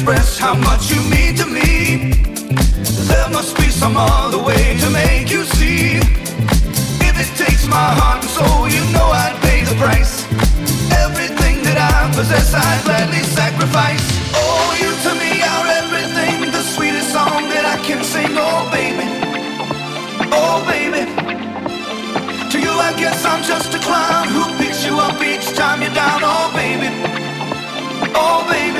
express how much you mean to me. There must be some other way to make you see. If it takes my heart and soul, you know I'd pay the price. Everything that I possess, I'd gladly sacrifice. Oh, you to me are everything, the sweetest song that I can sing. Oh, baby, oh, baby. To you, I guess I'm just a clown who picks you up each time you're down. Oh, baby, oh, baby.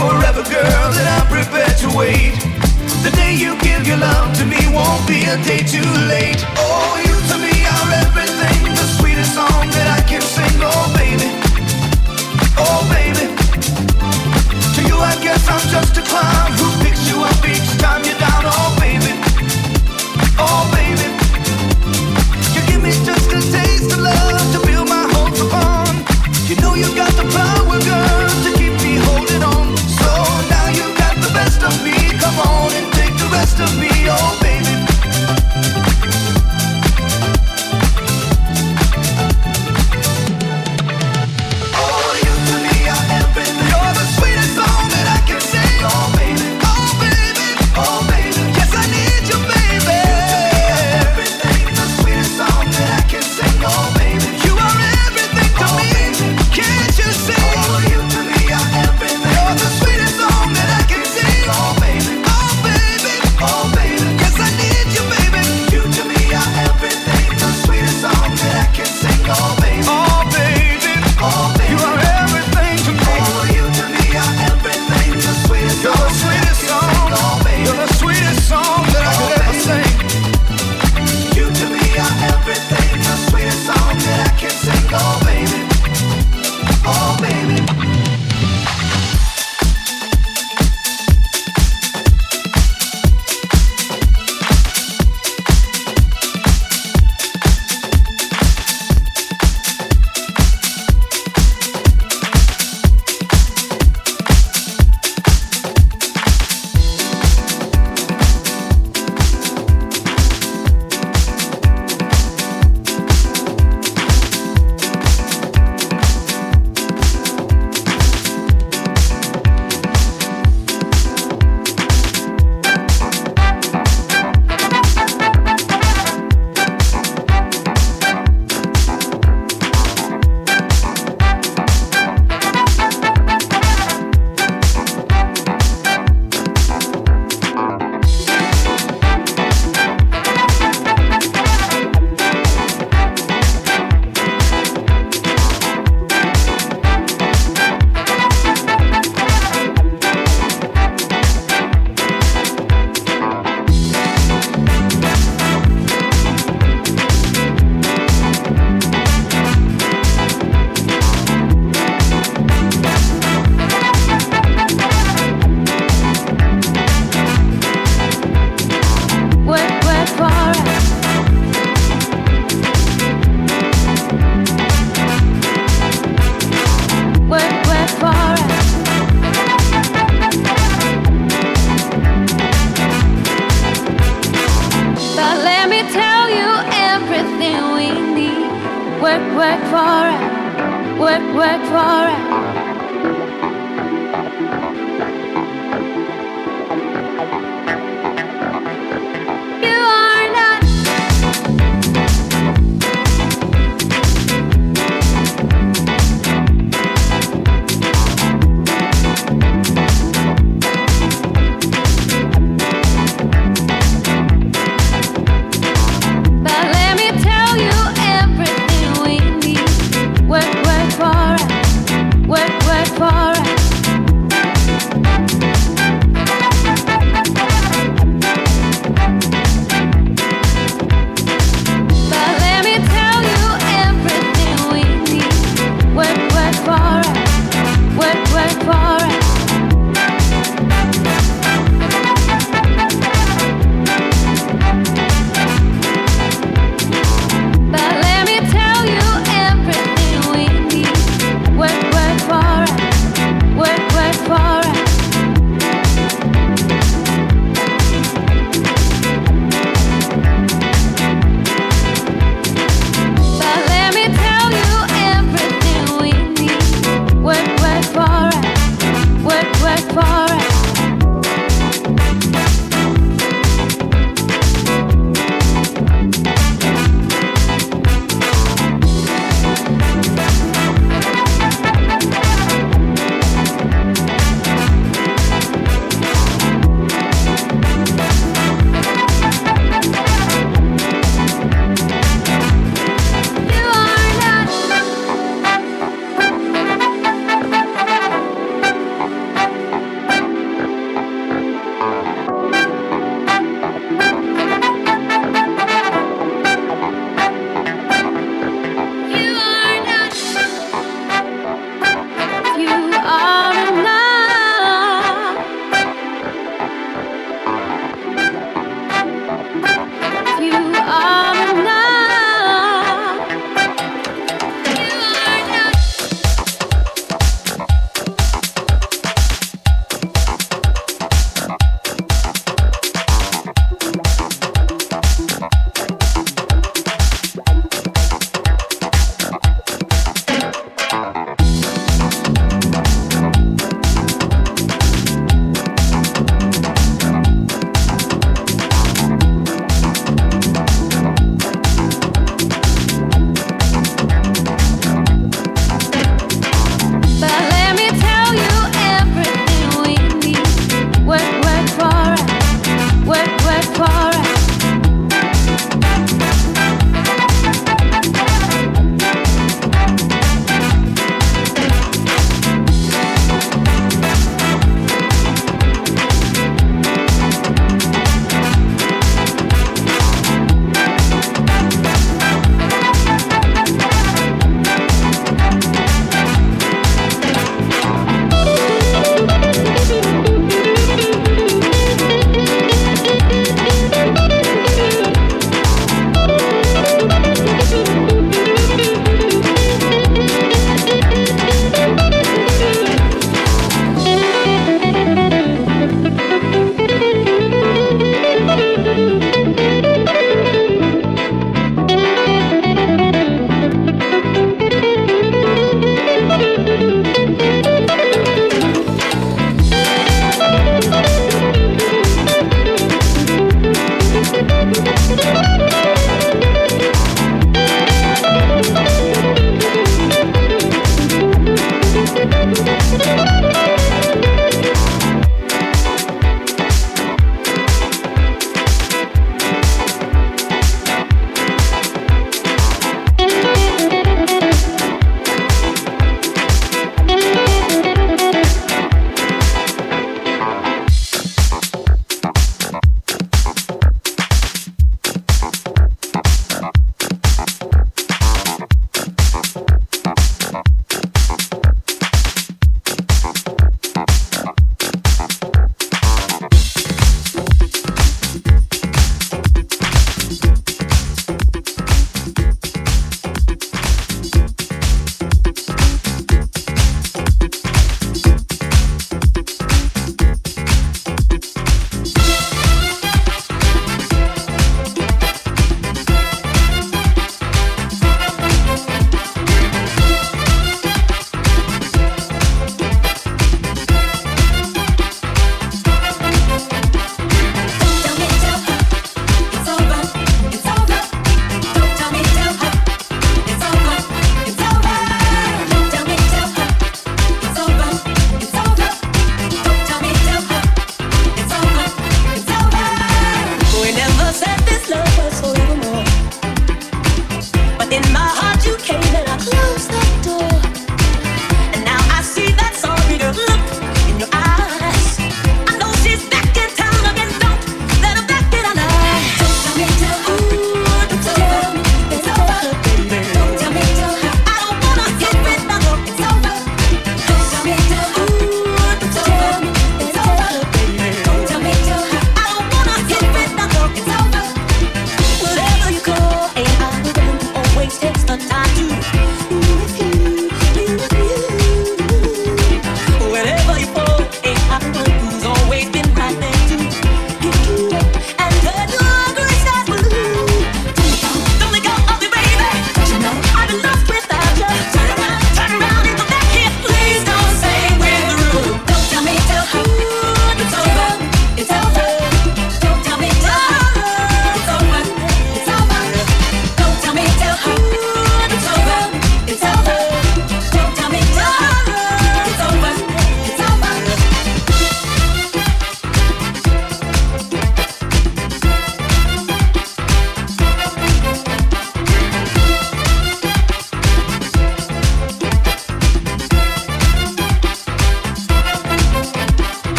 Forever, girl, then I'm prepared to wait. The day you give your love to me won't be a day too late. Oh, you to me are everything, the sweetest song that I can sing. Oh, baby, oh, baby. To you, I guess I'm just a clown who picks you up each time you're down. Oh, baby, oh, baby. You give me just a taste of love to build my hopes upon. You know you got the power, and take the rest